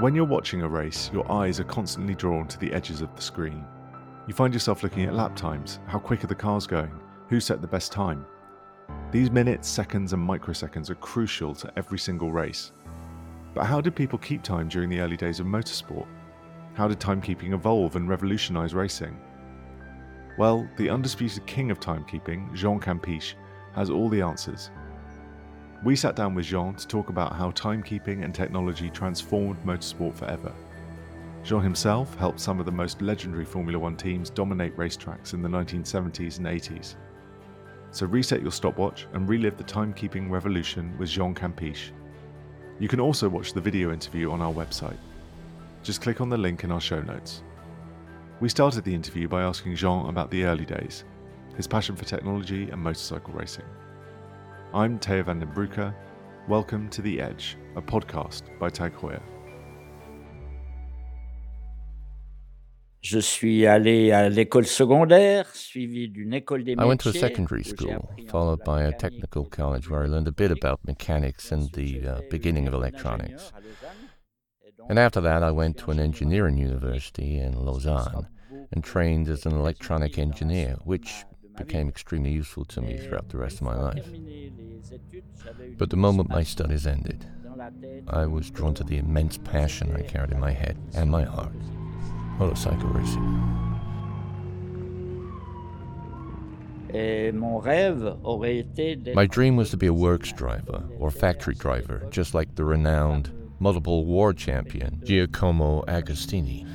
When you're watching a race, your eyes are constantly drawn to the edges of the screen. You find yourself looking at lap times, how quick are the cars going, who set the best time. These minutes, seconds, and microseconds are crucial to every single race. But how did people keep time during the early days of motorsport? How did timekeeping evolve and revolutionise racing? Well, the undisputed king of timekeeping, Jean Campiche, has all the answers. We sat down with Jean to talk about how timekeeping and technology transformed motorsport forever. Jean himself helped some of the most legendary Formula One teams dominate racetracks in the 1970s and 80s. So reset your stopwatch and relive the timekeeping revolution with Jean Campiche. You can also watch the video interview on our website. Just click on the link in our show notes. We started the interview by asking Jean about the early days, his passion for technology and motorcycle racing. I'm Teo van den Broeke. Welcome to The Edge, a podcast by Tag Heuer. Je suis allé à l'école secondaire, suivi d'une école des I went to a secondary school, followed by a technical college where I learned a bit about mechanics and the uh, beginning of electronics. And after that, I went to an engineering university in Lausanne and trained as an electronic engineer, which became extremely useful to me throughout the rest of my life. But the moment my studies ended, I was drawn to the immense passion I carried in my head and my heart motorcycle racing. My dream was to be a works driver or factory driver, just like the renowned multiple war champion Giacomo Agostini.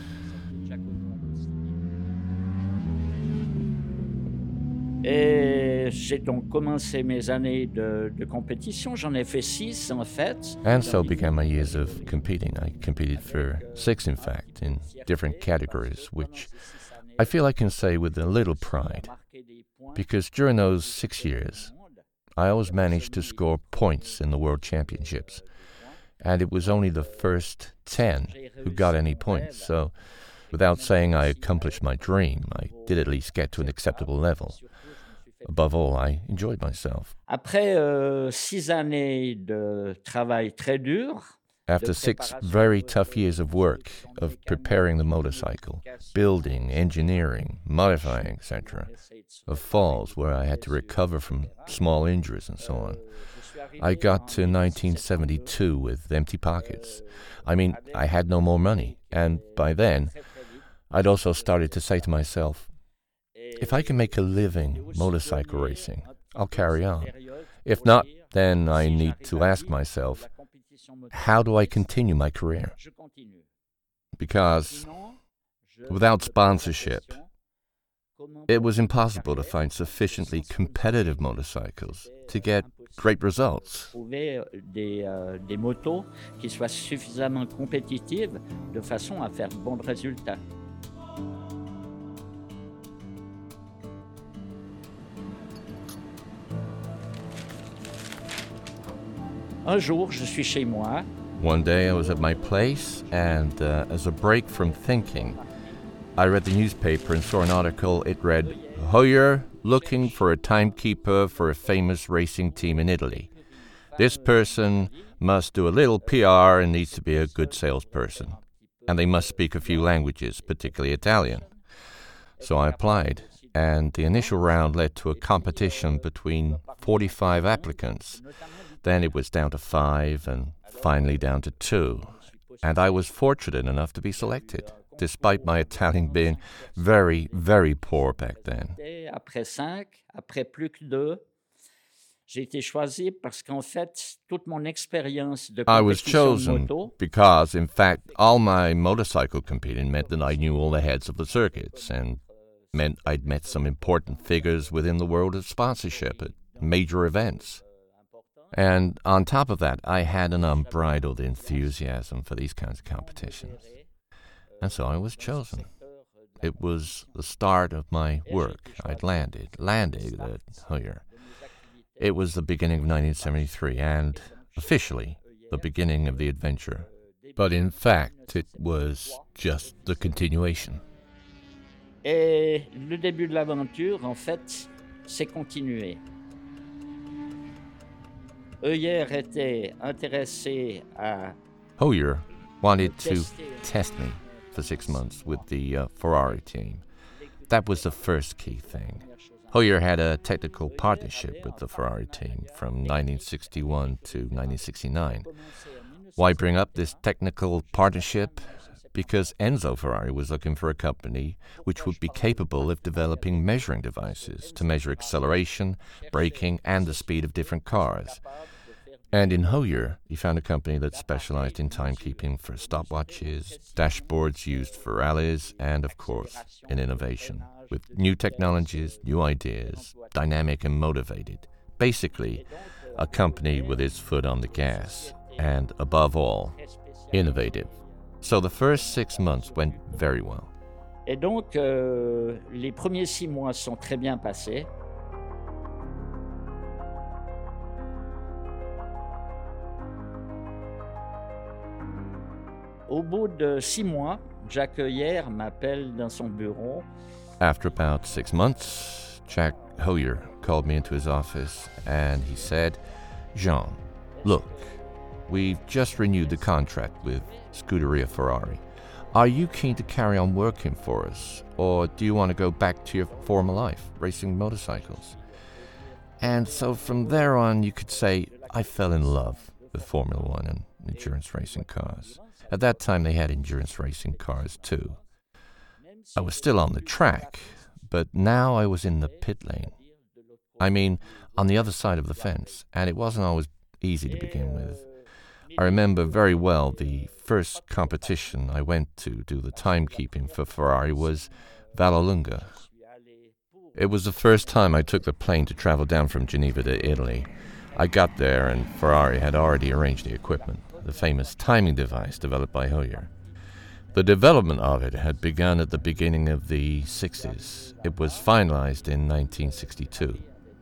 Et j'ai donc commencé mes années de, de compétition. J'en ai fait six en fait. And so began my years of competing. I competed for six, in fact, in different categories, which I feel I can say with a little pride. Because during those six years, I always managed to score points in the World Championships. And it was only the first 10 who got any points. So, without saying I accomplished my dream, I did at least get to an acceptable level. Above all, I enjoyed myself. Après euh, six années de travail très dur, after six very tough years of work, of preparing the motorcycle, building, engineering, modifying, etc., of falls where I had to recover from small injuries and so on, I got to 1972 with empty pockets. I mean, I had no more money, and by then, I'd also started to say to myself, if I can make a living motorcycle racing, I'll carry on. If not, then I need to ask myself, how do I continue my career? Because without sponsorship, it was impossible to find sufficiently competitive motorcycles to get great results. Des, euh, euh motos qui soient suffisamment compétitives de façon à faire bons résultats. Un jour, je suis chez moi. One day I was at my place, and uh, as a break from thinking, I read the newspaper and saw an article. It read, Heuer looking for a timekeeper for a famous racing team in Italy. This person must do a little PR and needs to be a good salesperson. And they must speak a few languages, particularly Italian. So I applied, and the initial round led to a competition between 45 applicants. Then it was down to five, and finally down to two. And I was fortunate enough to be selected, despite my Italian being very, very poor back then. Après cinq, après plus que deux, j'ai été choisi parce qu'en fait, toute mon expérience de I was chosen because, in fact, all my motorcycle competing meant that I knew all the heads of the circuits and meant I'd met some important figures within the world of sponsorship at major events. And on top of that, I had an unbridled enthusiasm for these kinds of competitions. And so I was chosen. It was the start of my work. I'd landed, landed at Heuer. It was the beginning of 1973 and officially the beginning of the adventure. But in fact, it was just the continuation. Et le début de l'aventure, en fait, s'est continué. Était intéressé à Heuer wanted to test me for six months with the uh, Ferrari team. That was the first key thing. Heuer had a technical partnership with the Ferrari team from 1961 to 1969. Why bring up this technical partnership? Because Enzo Ferrari was looking for a company which would be capable of developing measuring devices to measure acceleration, braking, and the speed of different cars. And in Heuer, he found a company that specialized in timekeeping for stopwatches, dashboards used for rallies, and of course, in innovation, with new technologies, new ideas, dynamic and motivated. Basically, a company with its foot on the gas, and above all, innovative. So the first six months went very well. Et donc, euh, les premiers six mois sont très bien passés. Au bout de six mois, Jacques Heuer m'appelle dans son bureau. After about six months, Jack Heuer called me into his office and he said, Jean, look, we've just renewed the contract with Scuderia Ferrari. Are you keen to carry on working for us, or do you want to go back to your former life, racing motorcycles? And so from there on, you could say, I fell in love with Formula One and endurance racing cars. At that time, they had endurance racing cars too. I was still on the track, but now I was in the pit lane. I mean, on the other side of the fence, and it wasn't always easy to begin with. I remember very well the first competition I went to do the timekeeping for Ferrari was Vallelunga. It was the first time I took the plane to travel down from Geneva to Italy. I got there and Ferrari had already arranged the equipment the famous timing device developed by Heuer. The development of it had begun at the beginning of the 60s. It was finalized in 1962.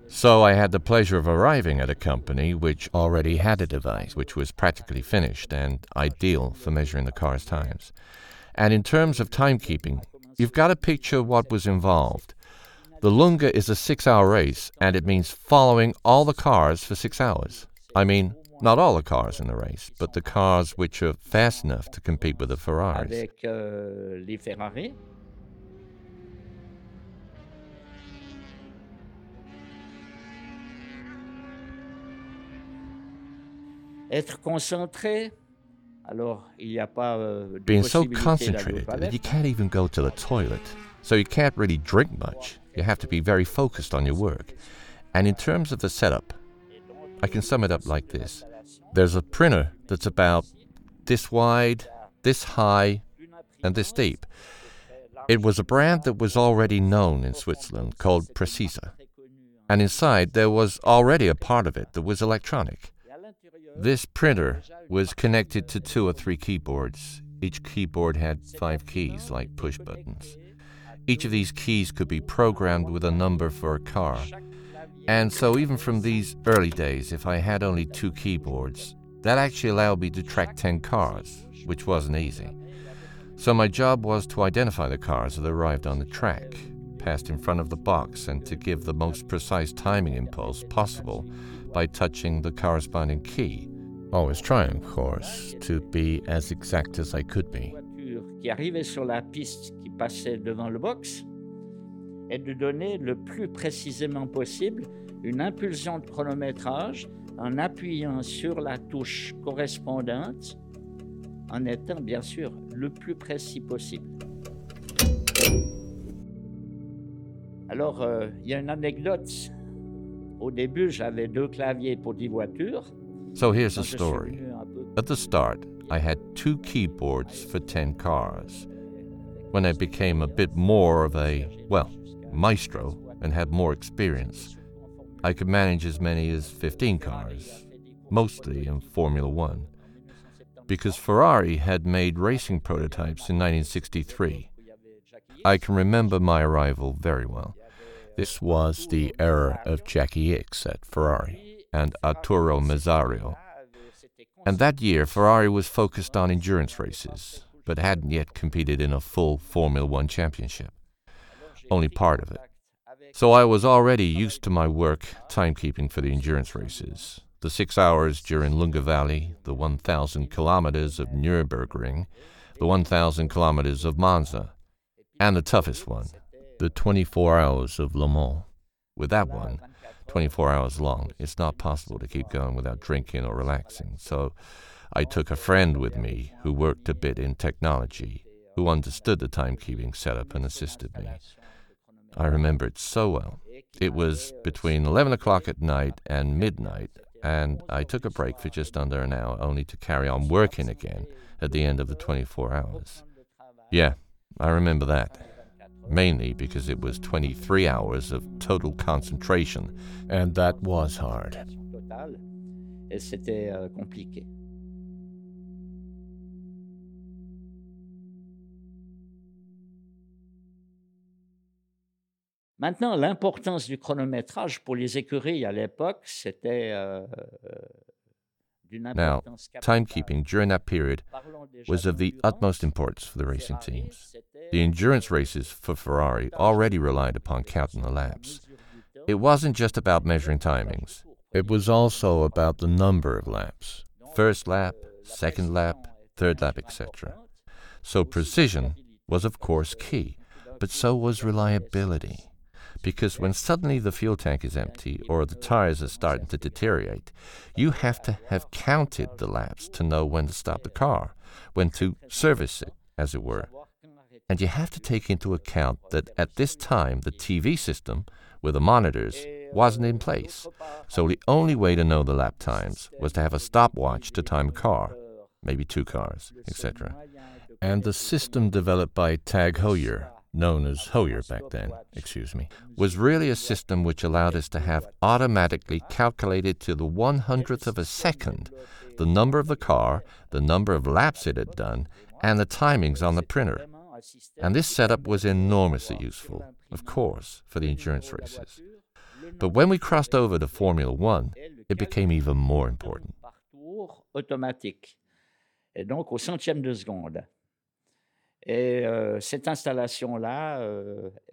So I had the pleasure of arriving at a company which already had a device which was practically finished and ideal for measuring the car's times. And in terms of timekeeping, you've got to picture what was involved. The Lunga is a six hour race, and it means following all the cars for six hours. I mean, not all the cars in the race, but the cars which are fast enough to compete with the Ferraris. Avec euh, les Ferrari. Être concentré, alors il n'y a pas euh, Being so possibilité d'aller aux concentrated that you can't even go to the toilet, so you can't really drink much. You have to be very focused on your work. And in terms of the setup, I can sum it up like this there's a printer that's about this wide, this high, and this deep. It was a brand that was already known in Switzerland called Precisa. And inside there was already a part of it that was electronic. This printer was connected to two or three keyboards. Each keyboard had five keys, like push buttons. Each of these keys could be programmed with a number for a car. And so, even from these early days, if I had only two keyboards, that actually allowed me to track 10 cars, which wasn't easy. So, my job was to identify the cars that arrived on the track, passed in front of the box, and to give the most precise timing impulse possible by touching the corresponding key. Always trying, of course, to be as exact as I could be. Et de donner le plus précisément possible une impulsion de chronométrage en appuyant sur la touche correspondante en étant bien sûr le plus précis possible. Alors, euh, il y a une anecdote. Au début, j'avais deux claviers pour 10 voitures. So here's a story. At the start, I had two keyboards for 10 cars. When I became a bit more of a, well, maestro and had more experience, I could manage as many as 15 cars, mostly in Formula One. Because Ferrari had made racing prototypes in 1963. I can remember my arrival very well. This was the era of Jacky Ickx at Ferrari and Arturo Merzario. And that year, Ferrari was focused on endurance races, but hadn't yet competed in a full Formula One championship. Only part of it. So I was already used to my work timekeeping for the endurance races. The six hours during Lunga Valley, the 1,000 kilometers of Nürburgring, the 1,000 kilometers of Monza, and the toughest one, the 24 hours of Le Mans. With that one, 24 hours long, it's not possible to keep going without drinking or relaxing. So I took a friend with me who worked a bit in technology, who understood the timekeeping setup and assisted me. I remember it so well. It was between 11 o'clock at night and midnight, and I took a break for just under an hour only to carry on working again at the end of the 24 hours. Yeah, I remember that. Mainly because it was 23 hours of total concentration, and that was hard. C'était euh, compliqué. Maintenant, l'importance du chronométrage pour les écuries à l'époque, c'était euh, Now, timekeeping during that period was of the utmost importance for the racing teams. The endurance races for Ferrari already relied upon counting the laps. It wasn't just about measuring timings, it was also about the number of laps. First lap, second lap, third lap, etc. So precision was, of course, key, but so was reliability because when suddenly the fuel tank is empty or the tires are starting to deteriorate, you have to have counted the laps to know when to stop the car, when to service it, as it were. And you have to take into account that at this time the TV system with the monitors wasn't in place. So the only way to know the lap times was to have a stopwatch to time a car, maybe two cars, etc. And the system developed by Tag Heuer known as Heuer back then, excuse me, was really a system which allowed us to have automatically calculated to the one hundredth of a second the number of the car, the number of laps it had done, and the timings on the printer. And this setup was enormously useful, of course, for the endurance races. But when we crossed over to Formula One, it became even more important. Et donc au centième de seconde. Et cette installation-là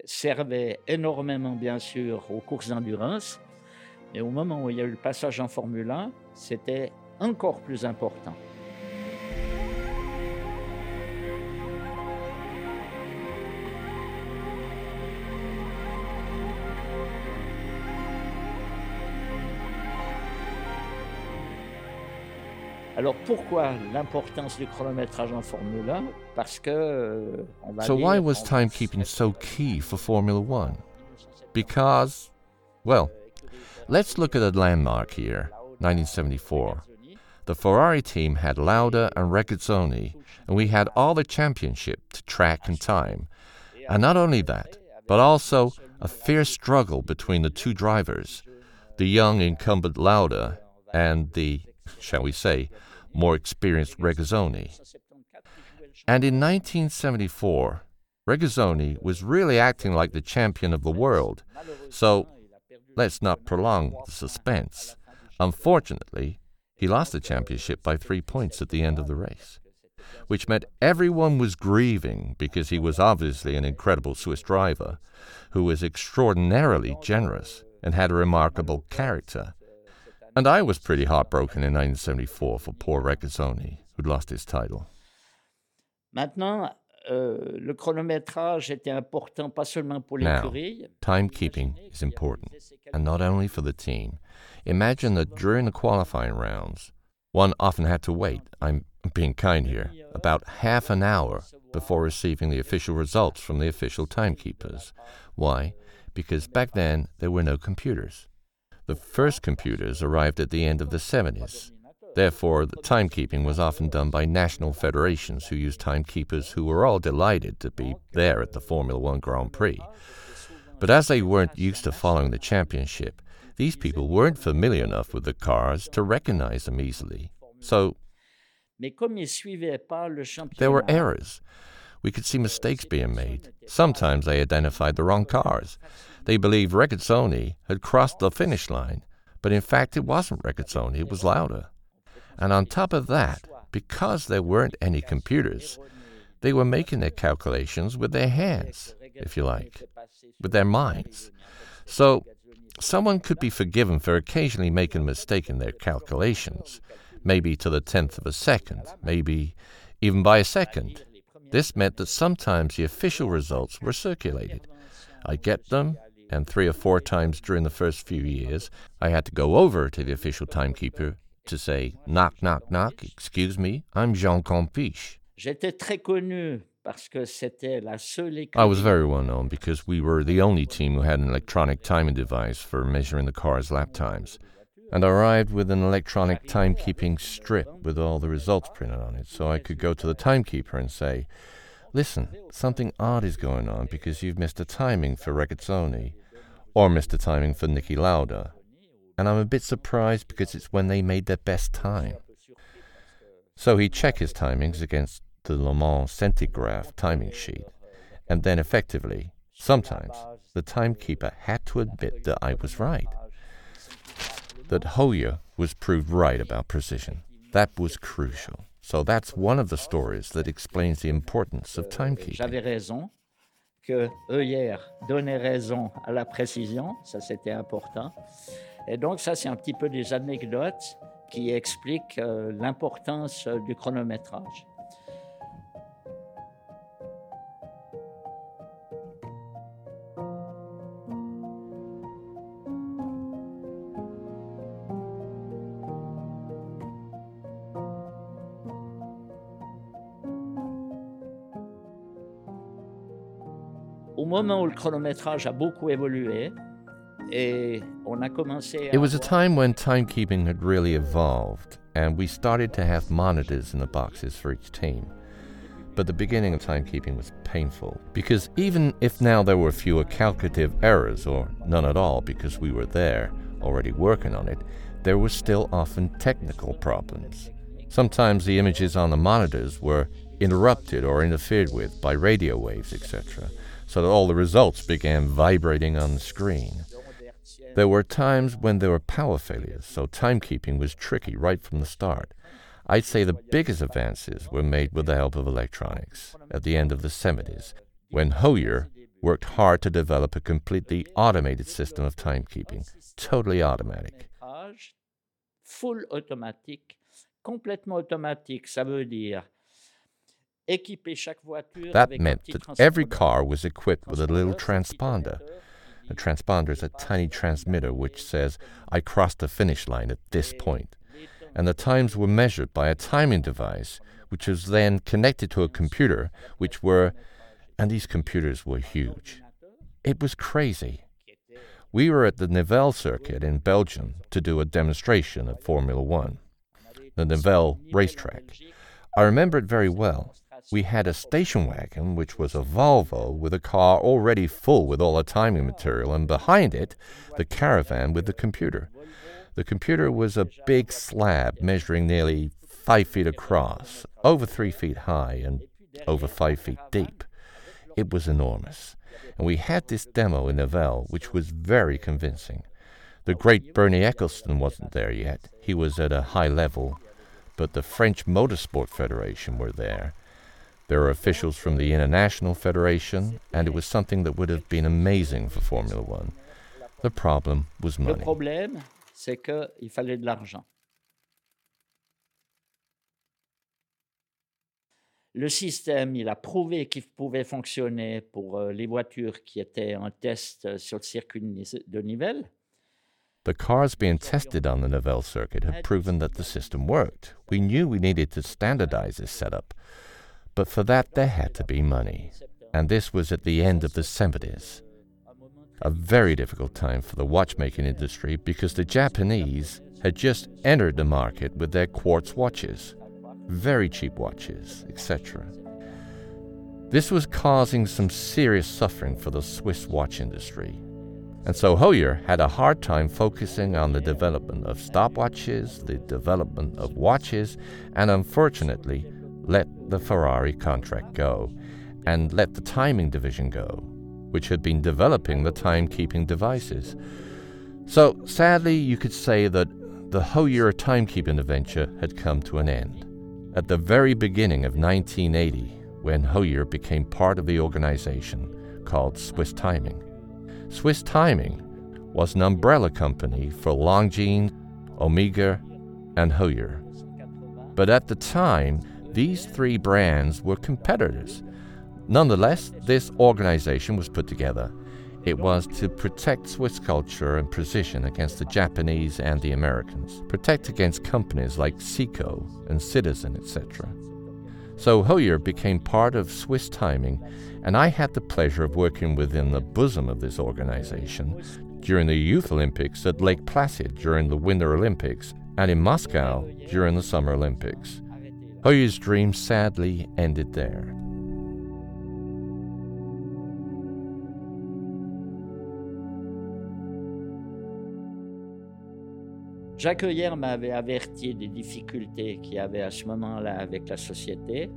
servait énormément, bien sûr, aux courses d'endurance. Mais au moment où il y a eu le passage en Formule 1, c'était encore plus important. Alors pourquoi l'importance du chronométrage en Formule 1 Parce que euh, on va So why was timekeeping so key for Formula 1? Because well, let's look at a landmark here, 1974. The Ferrari team had Lauda and Regazzoni, and we had all the championship to track and time. And not only that, but also a fierce struggle between the two drivers, the young incumbent Lauda and the, shall we say, more experienced Regazzoni. And in 1974, Regazzoni was really acting like the champion of the world. So let's not prolong the suspense. Unfortunately, he lost the championship by three points at the end of the race, which meant everyone was grieving because he was obviously an incredible Swiss driver who was extraordinarily generous and had a remarkable character. And I was pretty heartbroken in 1974 for poor Regazzoni, who'd lost his title. Maintenant, euh, le chronométrage était important pas seulement pour l'écurie. Timekeeping is important, and not only for the team. Imagine that during the qualifying rounds, one often had to wait, I'm being kind here, about half an hour before receiving the official results from the official timekeepers. Why? Because back then there were no computers. The first computers arrived at the end of the 70s. Therefore, the timekeeping was often done by national federations who used timekeepers who were all delighted to be there at the Formula One Grand Prix. But as they weren't used to following the championship, these people weren't familiar enough with the cars to recognize them easily. So, there were errors. We could see mistakes being made. Sometimes they identified the wrong cars. They believed Regazzoni had crossed the finish line, but in fact it wasn't Regazzoni, it was Lauda. And on top of that, because there weren't any computers, they were making their calculations with their hands, if you like, with their minds. So someone could be forgiven for occasionally making a mistake in their calculations, maybe to the tenth of a second, maybe even by a second. This meant that sometimes the official results were circulated. I get them, and three or four times during the first few years, I had to go over to the official timekeeper to say, knock, knock, knock, excuse me, I'm Jean Campiche. J'étais très connu parce que c'était la seule équipe. I was very well known because we were the only team who had an electronic timing device for measuring the car's lap times. And I arrived with an electronic timekeeping strip with all the results printed on it, so I could go to the timekeeper and say, Listen, something odd is going on because you've missed a timing for Regazzoni, or missed a timing for Niki Lauda. And I'm a bit surprised because it's when they made their best time. So he checked his timings against the Le Mans Centigraph timing sheet, and then effectively, sometimes, the timekeeper had to admit that I was right. That Heuer was proved right about precision. That was crucial. So that's one of the stories that explains the importance of timekeeping. J'avais raison, que Heuer donnait raison à la précision, ça c'était important. Et donc ça c'est un petit peu des anecdotes qui expliquent euh, l'importance euh, du chronométrage. Moment où le chronométrage a beaucoup évolué, et on a commencé à It was a time when timekeeping had really evolved, and we started to have monitors in the boxes for each team. But the beginning of timekeeping was painful, because even if now there were fewer calculative errors, or none at all because we were there, already working on it, there were still often technical problems. Sometimes the images on the monitors were interrupted or interfered with by radio waves, etc., so that all the results began vibrating on the screen. There were times when there were power failures, so timekeeping was tricky right from the start. I'd say the biggest advances were made with the help of electronics at the end of the 70s, when Heuer worked hard to develop a completely automated system of timekeeping, totally automatic. full automatique, ça veut dire That meant that every car was equipped with a little transponder. A transponder is a tiny transmitter which says, I crossed the finish line at this point. And the times were measured by a timing device, which was then connected to a computer, which were, and these computers were huge. It was crazy. We were at the Nivelles circuit in Belgium to do a demonstration of Formula One, the Nivelles racetrack. I remember it very well. We had a station wagon, which was a Volvo, with a car already full with all the timing material, and behind it, the caravan with the computer. The computer was a big slab measuring nearly five feet across, over three feet high, and over five feet deep. It was enormous. And we had this demo in Nivelles, which was very convincing. The great Bernie Ecclestone wasn't there yet. He was at a high level, but the French Motorsport Federation were there. There were officials from the International Federation, and it was something that would have been amazing for Formula One. The problem was Le money. problème, c'est qu'il fallait de l'argent. Le système, il a prouvé qu'il pouvait fonctionner pour euh, les voitures qui étaient en test euh, sur le circuit de Nivelles. The cars being tested on the Nivelles circuit had proven that the system worked. We knew we needed to standardize this setup, but for that there had to be money. And this was at the end of the 70s. A very difficult time for the watchmaking industry because the Japanese had just entered the market with their quartz watches, very cheap watches, etc. This was causing some serious suffering for the Swiss watch industry. And so Heuer had a hard time focusing on the development of stopwatches, the development of watches, and unfortunately let the Ferrari contract go and let the timing division go, which had been developing the timekeeping devices. So sadly, you could say that the Heuer timekeeping adventure had come to an end. At the very beginning of 1980, when Heuer became part of the organization called Swiss Timing. Swiss Timing was an umbrella company for Longines, Omega, and Heuer. But at the time, these three brands were competitors. Nonetheless, this organization was put together. It was to protect Swiss culture and precision against the Japanese and the Americans, protect against companies like Seiko and Citizen, etc. So Heuer became part of Swiss Timing, and I had the pleasure of working within the bosom of this organization during the Youth Olympics at Lake Placid during the Winter Olympics and in Moscow during the Summer Olympics. Heuer's dream sadly ended there. Jacques m'avait averti des difficultés qu'il y avait à ce moment-là avec la société.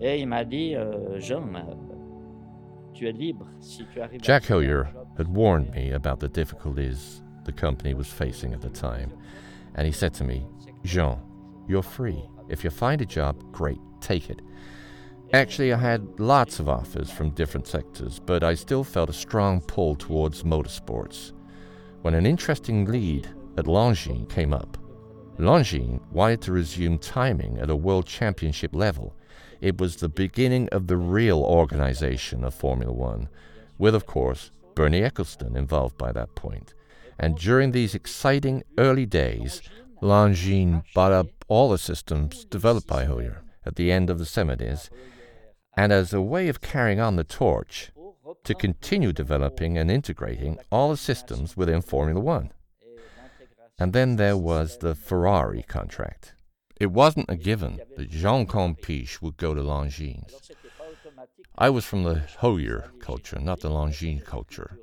Et il m'a dit, euh, Jean, euh, tu es libre si tu arrives Jack Heuer had warned me about the difficulties the company was facing at the time. And he said to me, Jean, you're free. If you find a job, great, take it. Actually, I had lots of offers from different sectors, but I still felt a strong pull towards motorsports. When an interesting lead at Longines came up. Longines wanted to resume timing at a world championship level. It was the beginning of the real organization of Formula One, with, of course, Bernie Ecclestone involved by that point. And during these exciting early days, Longines bought up all the systems developed by Heuer at the end of the 70s, and as a way of carrying on the torch, to continue developing and integrating all the systems within Formula One. And then there was the Ferrari contract. It wasn't a given that Jean Campiche would go to Longines. I was from the Heuer culture, not the Longines culture.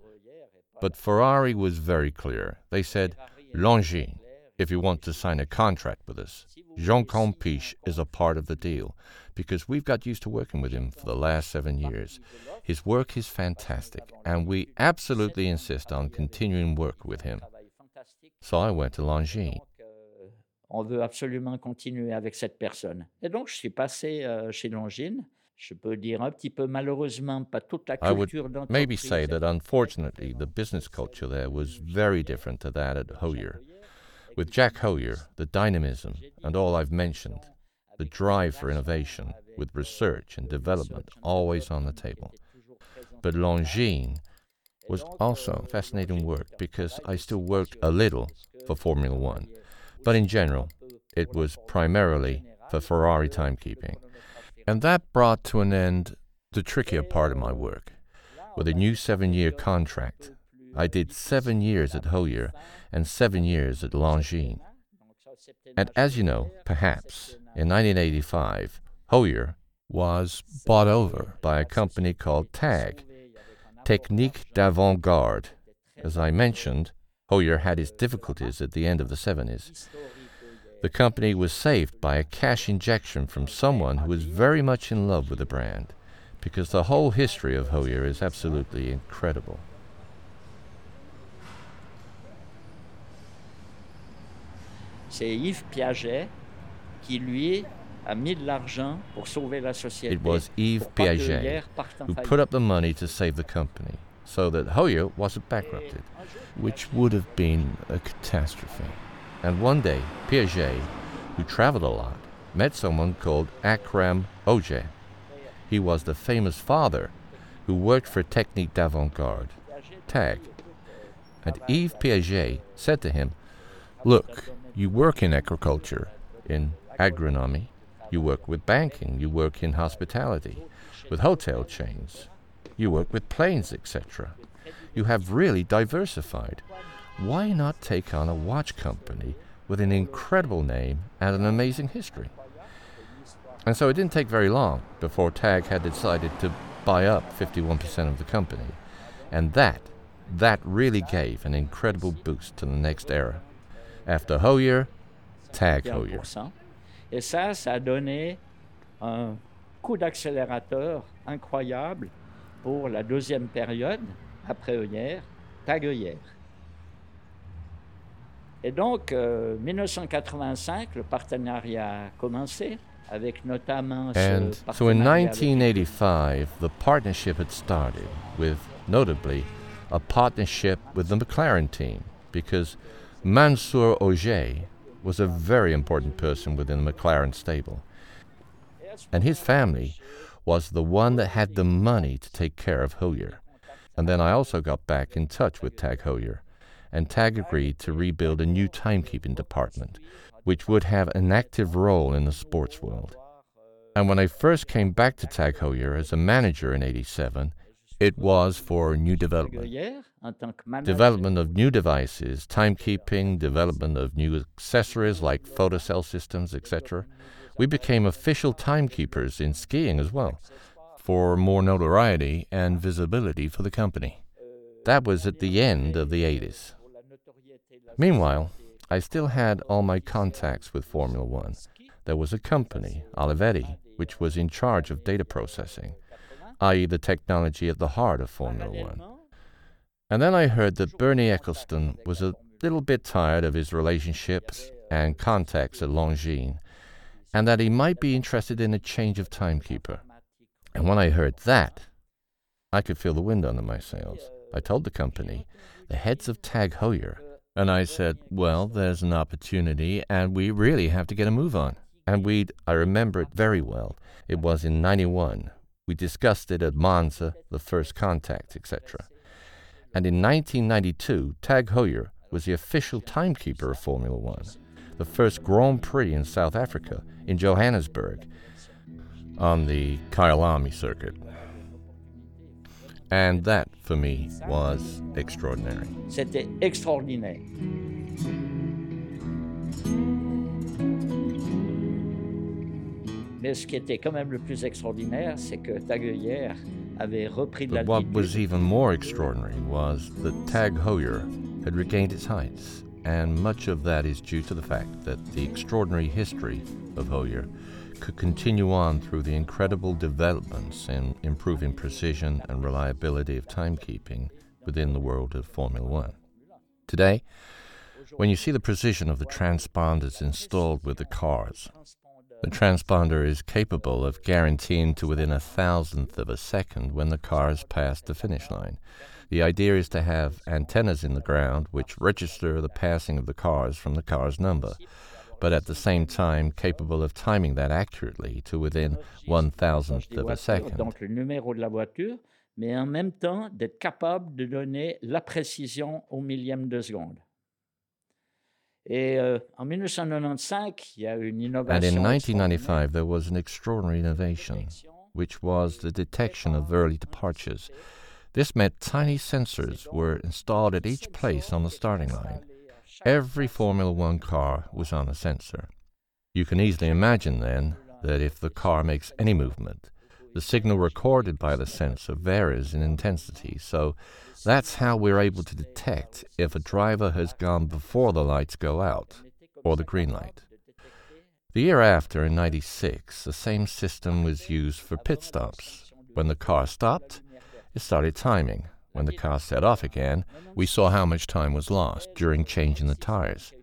But Ferrari was very clear. They said, Longines, if you want to sign a contract with us, Jean Campiche is a part of the deal because we've got used to working with him for the last seven years. His work is fantastic, and we absolutely insist on continuing work with him. So I went to Longines. On veut absolument continuer avec cette personne. Et donc, je suis passé euh, chez Longines. Je peux dire un petit peu malheureusement, pas toute la I would maybe say that unfortunately the business culture there was very different to that at Heuer. With Jack Heuer, the dynamism and all I've mentioned, the drive for innovation, with research and development always on the table. But Longines was also fascinating work because I still worked a little for Formula One, but in general, it was primarily for Ferrari timekeeping. And that brought to an end the trickier part of my work. With a new seven year contract, I did seven years at Heuer and seven years at Longines. And as you know, perhaps, in 1985, Heuer was bought over by a company called TAG, technique d'avant garde. As I mentioned, Heuer had his difficulties at the end of the 70s. The company was saved by a cash injection from someone who was very much in love with the brand, because the whole history of Heuer is absolutely incredible. C'est Yves Piaget qui, lui, a mis de l'argent pour sauver la société. It was Yves pour pas que Piaget Heuer parte en who put up the money to save the company so that Heuer wasn't bankrupted, which would have been a catastrophe. And one day, Piaget, who traveled a lot, met someone called Akram Ojjeh. He was the famous father who worked for Technique d'Avant-Garde, TAG. And Yves Piaget said to him, Look, you work in agriculture, in agronomy, you work with banking, you work in hospitality, with hotel chains, you work with planes, etc. You have really diversified. Why not take on a watch company with an incredible name and an amazing history? And so it didn't take very long before TAG had decided to buy up 51% of the company. And that, that really gave an incredible boost to the next era. After Heuer, TAG. 51%. Et ça, ça a donné un coup d'accélérateur incroyable pour la deuxième période, après Heuer, Tag Heuer. Et donc, euh, 1985, le partenariat a commencé, avec notamment ce And so in partenariat avec- 1985, the partnership had started with, notably, a partnership with the McLaren team because Mansour Ojjeh was a very important person within the McLaren stable. And his family was the one that had the money to take care of Heuer. And then I also got back in touch with Tag Heuer, and Tag agreed to rebuild a new timekeeping department, which would have an active role in the sports world. And when I first came back to Tag Heuer as a manager in 87, it was for new development. Development of new devices, timekeeping, development of new accessories like photocell systems, etc. We became official timekeepers in skiing as well, for more notoriety and visibility for the company. That was at the end of the 80s. Meanwhile, I still had all my contacts with Formula One. There was a company, Olivetti, which was in charge of data processing i.e., the technology at the heart of Formula One. And then I heard that Bernie Ecclestone was a little bit tired of his relationships and contacts at Longines, and that he might be interested in a change of timekeeper. And when I heard that, I could feel the wind under my sails. I told the company, the heads of Tag Heuer, and I said, Well, there's an opportunity, and we really have to get a move on. And we'd, I remember it very well. It was in 91 we discussed it at Monza, the first contact, etc. And in 1992, Tag was the official timekeeper of Formula One, the first Grand Prix in South Africa, in Johannesburg, on the Kyalami circuit. And that, for me, was extraordinary. C'était extraordinaire. Mais ce qui était quand même le plus extraordinaire, c'est que Tag Heuer avait repris de But what was even more extraordinary was that Tag Heuer had regained its heights, and much of that is due to the fact that the extraordinary history of Heuer could continue on through the incredible developments in improving precision and reliability of timekeeping within the world of Formula One. Today, when you see the precision of the transponders installed with the cars, the transponder is capable of guaranteeing to within a thousandth of a second when the car has passed the finish line. The idea is to have antennas in the ground which register the passing of the cars from the car's number, but at the same time capable of timing that accurately to within one thousandth of a second. Mais en même temps d'être capable de donner la précision au millième de seconde. Et euh, en 1995, il y a une innovation. And in 1995, there was an extraordinary innovation, which was the detection of early departures. This meant tiny sensors were installed at each place on the starting line. Every Formula One car was on a sensor. You can easily imagine then that if the car makes any movement, the signal recorded by the sensor varies in intensity, so that's how we're able to detect if a driver has gone before the lights go out or the green light. The year after, in 96, the same system was used for pit stops. When the car stopped, it started timing. When the car set off again, we saw how much time was lost during changing the tires.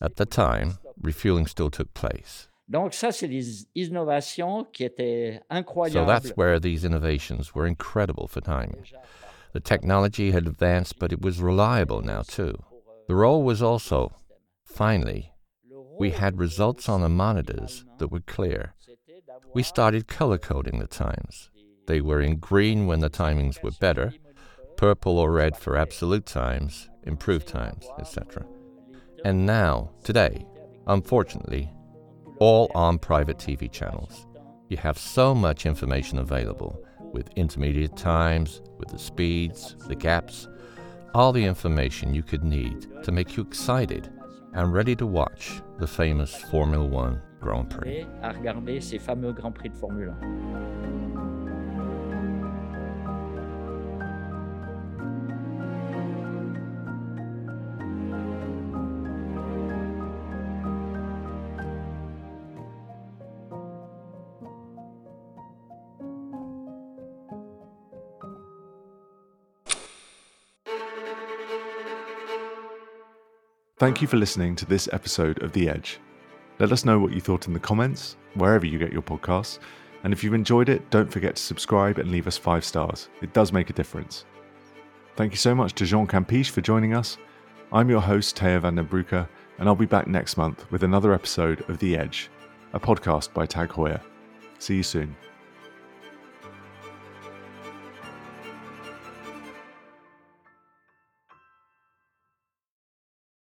At the time, refueling still took place. Donc ça, c'est des innovations qui étaient incroyables. So that's where these innovations were incredible for timing. The technology had advanced, but it was reliable now too. The role was also, finally, we had results on the monitors that were clear. We started color coding the times. They were in green when the timings were better, purple or red for absolute times, improved times, etc. And now, today, unfortunately, all on private TV channels. You have so much information available with intermediate times, with the speeds, the gaps, all the information you could need to make you excited and ready to watch the famous Formula One Grand Prix. Thank you for listening to this episode of The Edge. Let us know what you thought in the comments, wherever you get your podcasts, and if you've enjoyed it, don't forget to subscribe and leave us five stars. It does make a difference. Thank you so much to Jean Campiche for joining us. I'm your host, Teo van den Broeke, and I'll be back next month with another episode of The Edge, a podcast by Tag Heuer. See you soon.